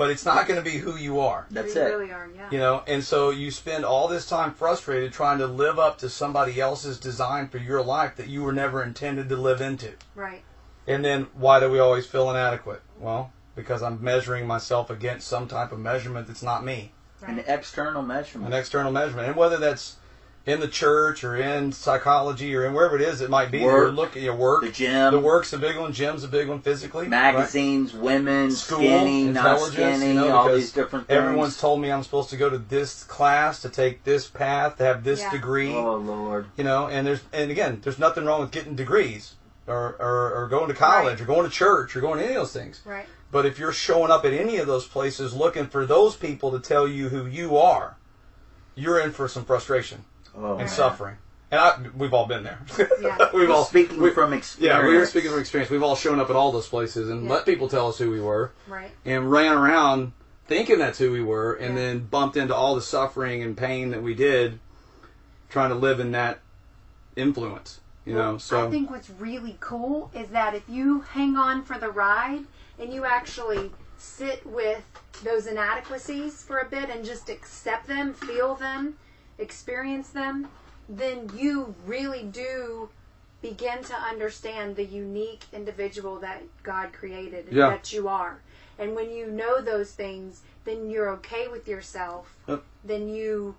but it's not going to be who you are. that's we it. really are. Yeah. You know, and so you spend all this time frustrated trying to live up to somebody else's design for your life that you were never intended to live into. Right. And then why do we always feel inadequate? Well, because I'm measuring myself against some type of measurement that's not me. Right. An external measurement. an external measurement, and whether that's in the church or in psychology or in wherever it is, it might be. Work. You're looking at your work. The gym. The work's a big one. Gym's a big one physically. right? magazines, women, School, skinny, not intelligence, skinny, you know, all these different things. Everyone's told me I'm supposed to go to this class to take this path to have this Yeah. degree. Oh Lord. You know, and there's and again, there's nothing wrong with getting degrees or or, or going to college Right. or going to church or going to any of those things. Right. But if you're showing up at any of those places looking for those people to tell you who you are, you're in for some frustration Oh, and suffering. And I, we've all been there. Yeah. we've Well, all speaking we- from experience. Yeah, we were speaking from experience. We've all shown up at all those places and Yeah. let people tell us who we were, Right. and ran around thinking that's who we were, and Yeah. then bumped into all the suffering and pain that we did, trying to live in that influence. You know, so I think what's really cool is that if you hang on for the ride and you actually sit with those inadequacies for a bit and just accept them, feel them, experience them, then you really do begin to understand the unique individual that God created and Yeah. that you are. And when you know those things, then you're okay with yourself. Yep. Then you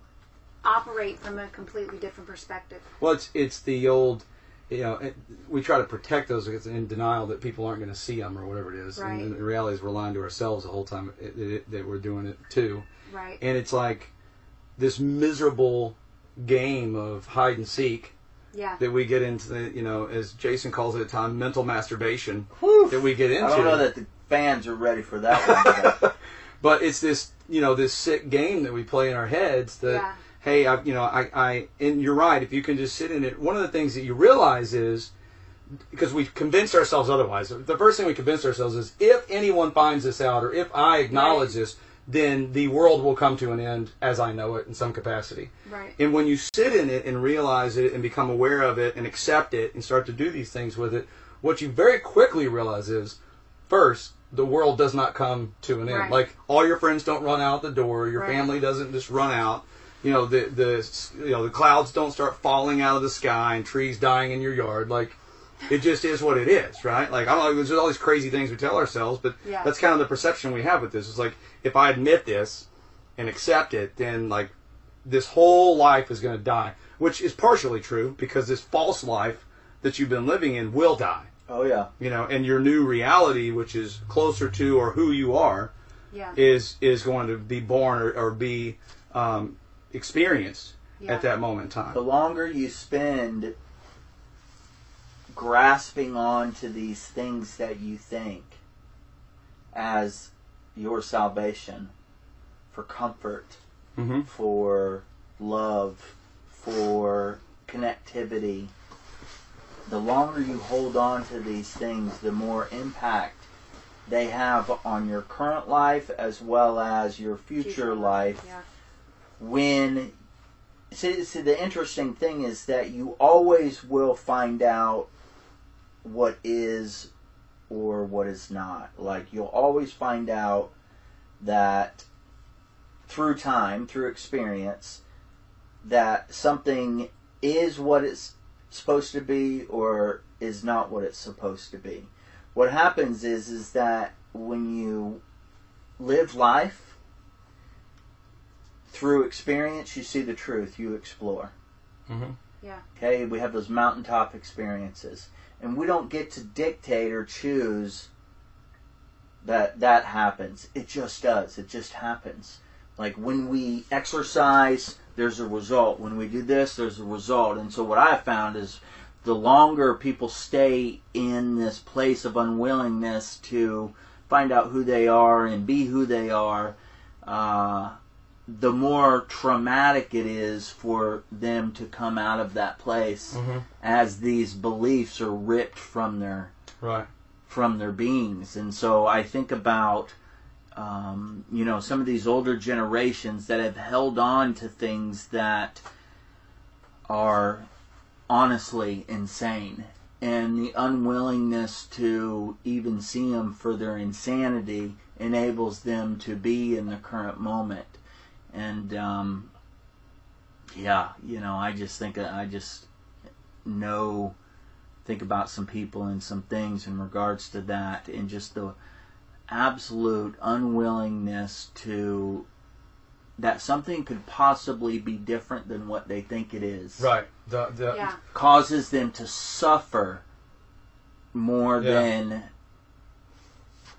operate from a completely different perspective. Well, it's it's the old, you know, it, we try to protect those in denial that people aren't going to see them or whatever it is. Right. And the reality is we're lying to ourselves the whole time it, it, that we're doing it too. Right. And it's like this miserable game of hide and seek Yeah. that we get into. The, you know, as Jason calls it at time, mental masturbation Whew. that we get into. I don't know that the fans are ready for that one. but it's this you know this sick game that we play in our heads that Yeah. hey I, you know I, I and you're right if you can just sit in it one of the things that you realize is because we convinced ourselves otherwise. The first thing we convinced ourselves is if anyone finds this out or if I acknowledge Right. this, then the world will come to an end as I know it in some capacity. Right. And when you sit in it and realize it and become aware of it and accept it and start to do these things with it, what you very quickly realize is first, the world does not come to an end. Right. Like all your friends don't run out the door, your Right. family doesn't just run out. You know, the the you know, the clouds don't start falling out of the sky and trees dying in your yard. Like it just is what it is, right? Like I don't know, there's all these crazy things we tell ourselves, but Yeah. that's kind of the perception we have with this. It's like if I admit this and accept it, then like this whole life is going to die, which is partially true because this false life that you've been living in will die. Oh yeah. You know, and your new reality, which is closer to or who you are, Yeah. is is going to be born or, or be um, experienced Yeah. at that moment in time. The longer you spend grasping on to these things that you think as your salvation for comfort, hmm for love, for connectivity, the longer you hold on to these things, the more impact they have on your current life as well as your future, life. Yeah. when see, see the interesting thing is that you always will find out what is or what is not like you'll always find out that through time through experience that something is what it's supposed to be or is not what it's supposed to be what happens is is that when you live life through experience, you see the truth, you explore. hmm Yeah. Okay, we have those mountaintop experiences, and we don't get to dictate or choose that that happens. It just does. It just happens. Like when we exercise, there's a result. When we do this, there's a result. And so what I've found is the longer people stay in this place of unwillingness to find out who they are and be who they are, uh, the more traumatic it is for them to come out of that place hmm as these beliefs are ripped from their Right. from their beings. And so I think about, um, you know, some of these older generations that have held on to things that are honestly insane. And the unwillingness to even see them for their insanity enables them to be in the current moment. And, um, yeah, you know, I just think, I just know think about some people and some things in regards to that and just the absolute unwillingness to that something could possibly be different than what they think it is Right. The the Yeah. causes them to suffer more Yeah. than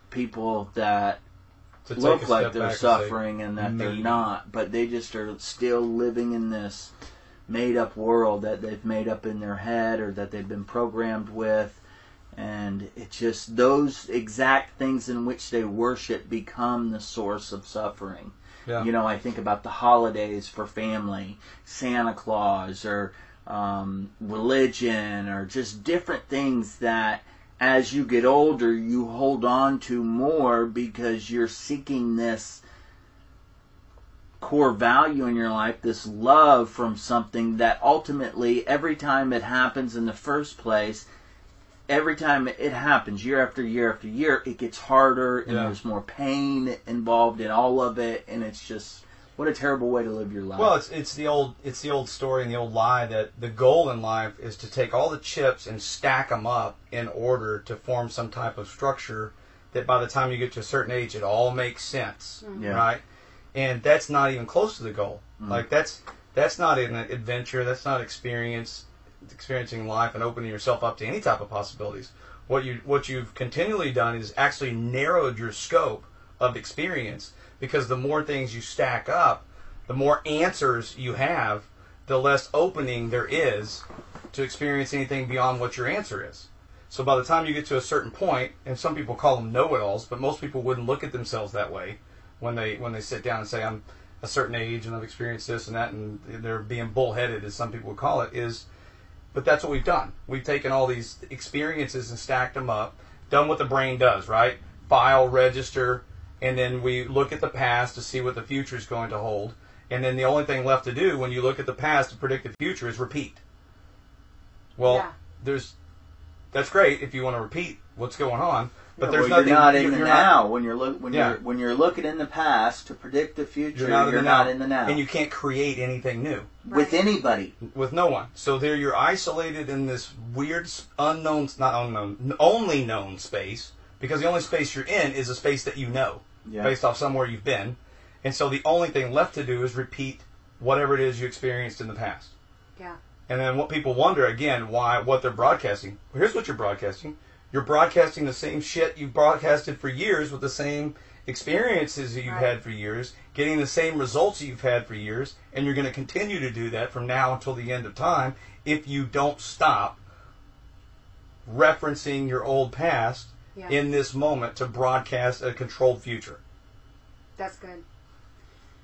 people that to take a look like they're back and say, suffering and that they're not, but they just are still living in this made up world that they've made up in their head or that they've been programmed with. And it's just those exact things in which they worship become the source of suffering. Yeah. You know, I think about the holidays for family, Santa Claus, or um, religion, or just different things that as you get older you hold on to more because you're seeking this core value in your life, this love from something that ultimately every time it happens in the first place, every time it happens year after year after year, it gets harder and Yeah. there's more pain involved in all of it and it's just what a terrible way to live your life. Well, it's it's the old it's the old story and the old lie that the goal in life is to take all the chips and stack them up in order to form some type of structure that by the time you get to a certain age it all makes sense, Yeah. right? And that's not even close to the goal. Mm. Like that's that's not an adventure. That's not experience experiencing life and opening yourself up to any type of possibilities. What you what you've continually done is actually narrowed your scope of experience because the more things you stack up, the more answers you have, the less opening there is to experience anything beyond what your answer is. So by the time you get to a certain point, and some people call them know-it-alls, but most people wouldn't look at themselves that way when they when they sit down and say I'm a certain age and I've experienced this and that, and they're being bullheaded, as some people would call it. Is But that's what we've done. We've taken all these experiences and stacked them up, done what the brain does, right? File, register, and then we look at the past to see what the future is going to hold. And then the only thing left to do when you look at the past to predict the future is repeat. Well, Yeah. there's that's great if you want to repeat what's going on, but Yeah, there's well, nothing. You're not in the you're now. when you're look when Yeah. you're when you're looking in the past to predict the future, You're not, in, the not now, in the now. and you can't create anything new with anybody. with no one. So there, you're isolated in this weird, unknown, not unknown, only known space because the only space you're in is a space that you know Yeah. based off somewhere you've been, and so the only thing left to do is repeat whatever it is you experienced in the past. Yeah. And then what people wonder again why what they're broadcasting. Well, here's what you're broadcasting. You're broadcasting the same shit you've broadcasted for years with the same experiences that you've Right. had for years, getting the same results you've had for years, and you're going to continue to do that from now until the end of time if you don't stop referencing your old past Yeah. in this moment to broadcast a controlled future. That's good.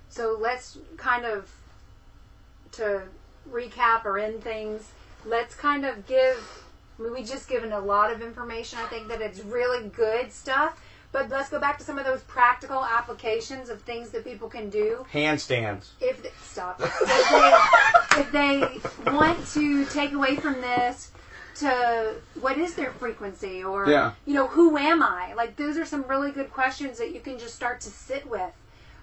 So let's kind of to recap or end things. Let's kind of give. I mean, we just given a lot of information. I think that it's really good stuff. But let's go back to some of those practical applications of things that people can do Handstands. if they, stop if they, if they want to take away from this to what is their frequency? Or Yeah. you know who am i? Like those are some really good questions that you can just start to sit with.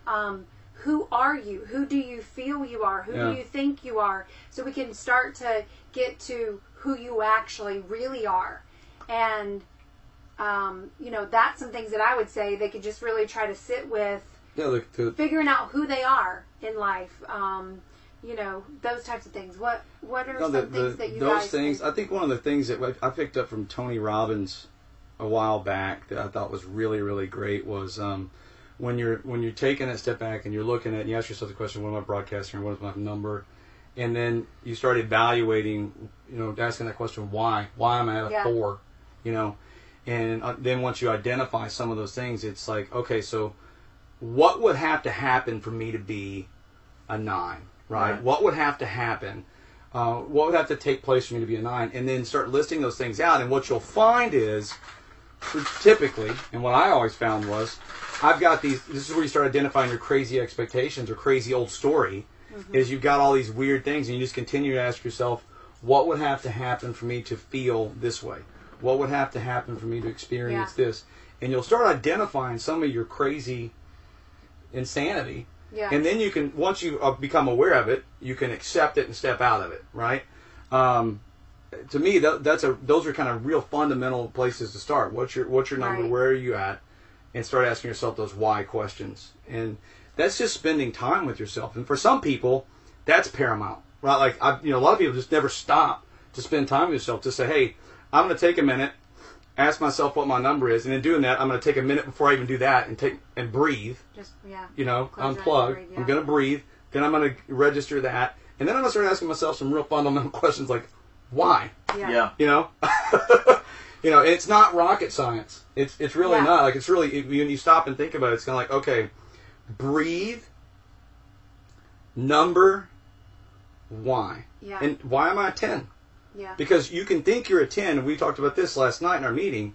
Um, who are you? Who do you feel you are? Who Yeah. do you think you are? So we can start to get to who you actually really are. And um, you know that's some things that i would say they could just really try to sit with Yeah, look, figuring out who they are in life. Um, you know, those types of things. What what are No, some the, things that you guys? those guys things. think- I think one of the things that I picked up from Tony Robbins a while back that I thought was really really great was um, when you're when you're taking a step back and you're looking at and you ask yourself the question, what am I broadcasting? What is my number? And then you start evaluating, you know, asking that question, why? Why am I at a Yeah. four? You know, and uh, then once you identify some of those things, it's like, okay, so what would have to happen for me to be a nine, right? Right. What would have to happen? Uh, what would have to take place for me to be a nine? And then start listing those things out. And what you'll find is, typically, and what I always found was, I've got these. This is where you start identifying your crazy expectations or crazy old story. Is you've got all these weird things, and you just continue to ask yourself, what would have to happen for me to feel this way? What would have to happen for me to experience Yeah. this? And you'll start identifying some of your crazy insanity yeah. and then you can once you uh, become aware of it you can accept it and step out of it right? Um, to me that, that's a those are kind of real fundamental places to start. What's your what's your number? Right. where are you at? And start asking yourself those why questions. And that's just spending time with yourself. And for some people that's paramount right? Like I, you know a lot of people just never stop to spend time with yourself to say hey i'm going to take a minute ask myself what my number is and in doing that i'm going to take a minute before i even do that and take and breathe Just yeah. you know, Close unplug. breathe, yeah. I'm going to breathe. Then I'm going to register that. And then I'm going to start asking myself some real fundamental questions like, why? Yeah. Yeah. You know? you know, it's not rocket science. It's it's really Yeah. not. Like, it's really, when you stop and think about it, it's kind of like, okay, breathe, number, why? Yeah. And why am I a 10? Yeah. Because you can think you're a 10, and we talked about this last night in our meeting,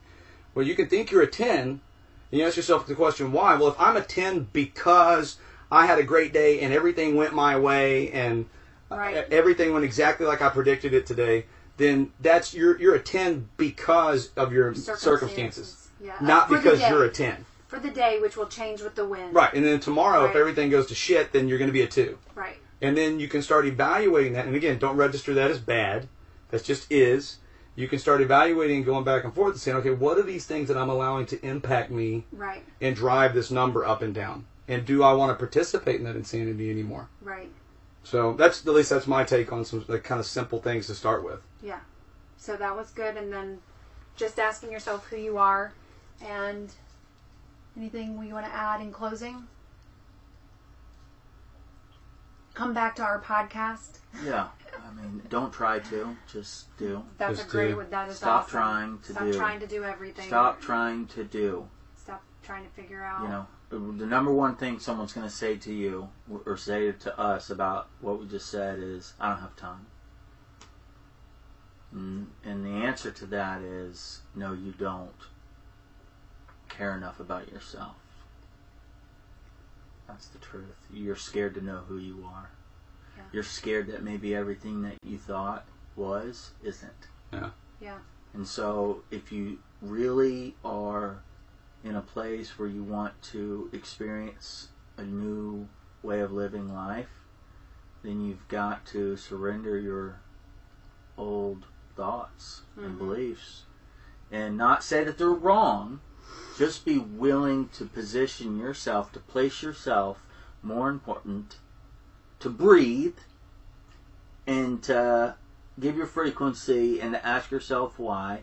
where you can think you're a 10, and you ask yourself the question, why? Well, if I'm a 10 because I had a great day and everything went my way and uh, Right. everything went exactly like I predicted it today, then that's you're you're a 10 because of your circumstances, Yeah. not For because you're a 10. for the day, which will change with the wind. Right. And then tomorrow, if everything goes to shit, then you're going to be a 2. Right. And then you can start evaluating that. And again, don't register that as bad. That just is. You can start evaluating and going back and forth and saying, okay, what are these things that I'm allowing to impact me Right. and drive this number up and down? And do I want to participate in that insanity anymore? Right. So that's at least that's my take on some like kind of simple things to start with. Yeah. So that was good, and then just asking yourself who you are, and anything we want to add in closing. Come back to our podcast. Yeah. I mean, don't try to. Just do. That's Just a great do. one. That is Stop awesome. trying to Stop do. trying to do everything. Stop trying to do. Stop trying to figure out. You know, the number one thing someone's going to say to you or say to us about what we just said is, "I don't have time." And, and the answer to that is no, you don't care enough about yourself. That's the truth. You're scared to know who you are. Yeah. You're scared that maybe everything that you thought was isn't. Yeah. Yeah. And so, if you really are in a place where you want to experience a new way of living life, then you've got to surrender your old thoughts and Mhm. beliefs and not say that they're wrong. Just be willing to position yourself, to place yourself more important, to breathe, and to give your frequency and to ask yourself why.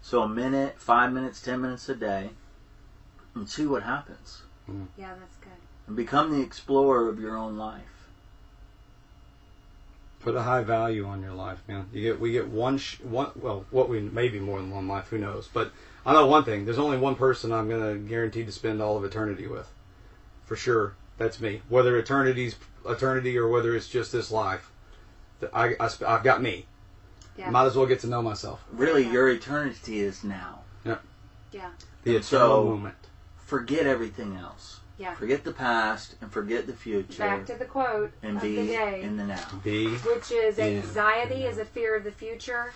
So a minute, five minutes, ten minutes a day, and see what happens. Mm. Yeah, that's good. And become the explorer of your own life. Put a high value on your life, man. You get we get one sh- one well, what we maybe more than one life, who knows? But I know one thing: there's only one person I'm gonna guarantee to spend all of eternity with, for sure. That's me. Whether eternity's eternity or whether it's just this life, I, I sp- I've got me. Yeah. Might as well get to know myself. Really, Yeah. your eternity is now. Yeah. Yeah. The eternal so- moment. Forget everything else. Yeah. Forget the past and forget the future. Back to the quote and of be the day, in the now. Be which is anxiety is a fear of the future.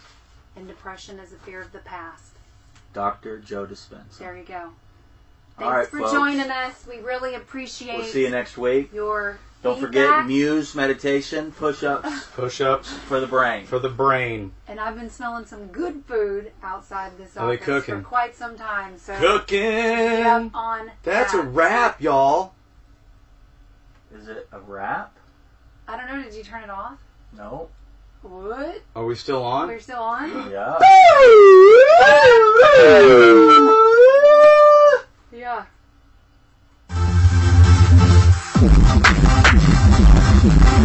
And depression is a fear of the past. Dr. Joe Dispenza. There you go. Thanks right, for folks. joining us. We really appreciate We'll see you next week. your Don't feedback. forget Muse meditation, push-ups push-ups for the brain. for the brain. And I've been smelling some good food outside this Are they office cooking? for quite some time. So Cooking. Yep, on That's a that. wrap, y'all. Is it a wrap? I don't know. Did you turn it off? No. What? Are we still on? We're still on? Yeah. Yeah.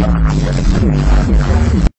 私にさせてください。